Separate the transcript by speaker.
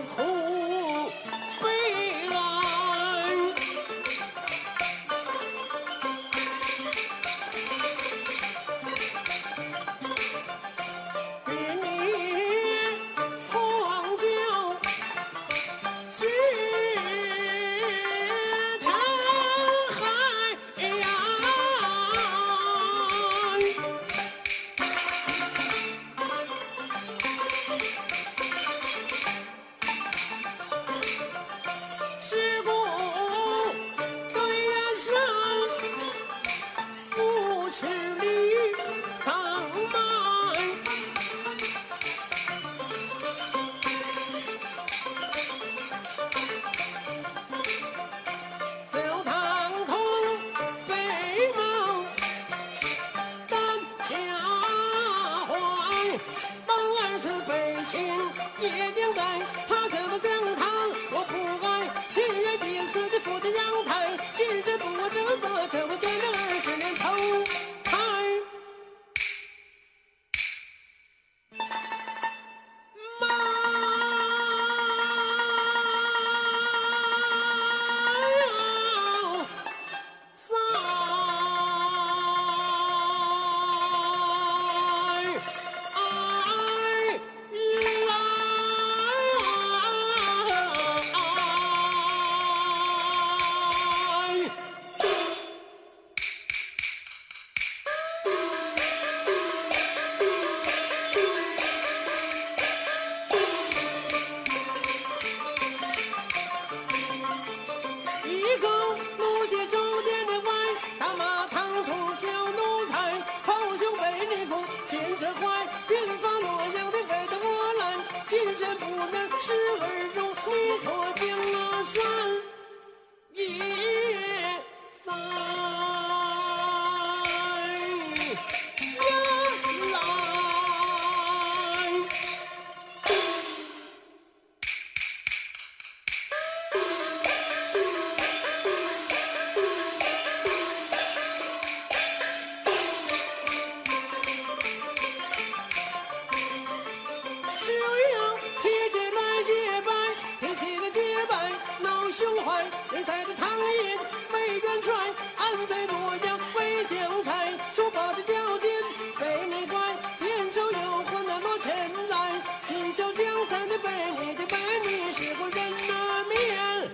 Speaker 1: Oh. 胸怀，你在这唐营为元帅，俺在洛阳为将才。说把着腰间被你拐，眼上有河那罗前来，今朝将才的背你的背你是个人难面。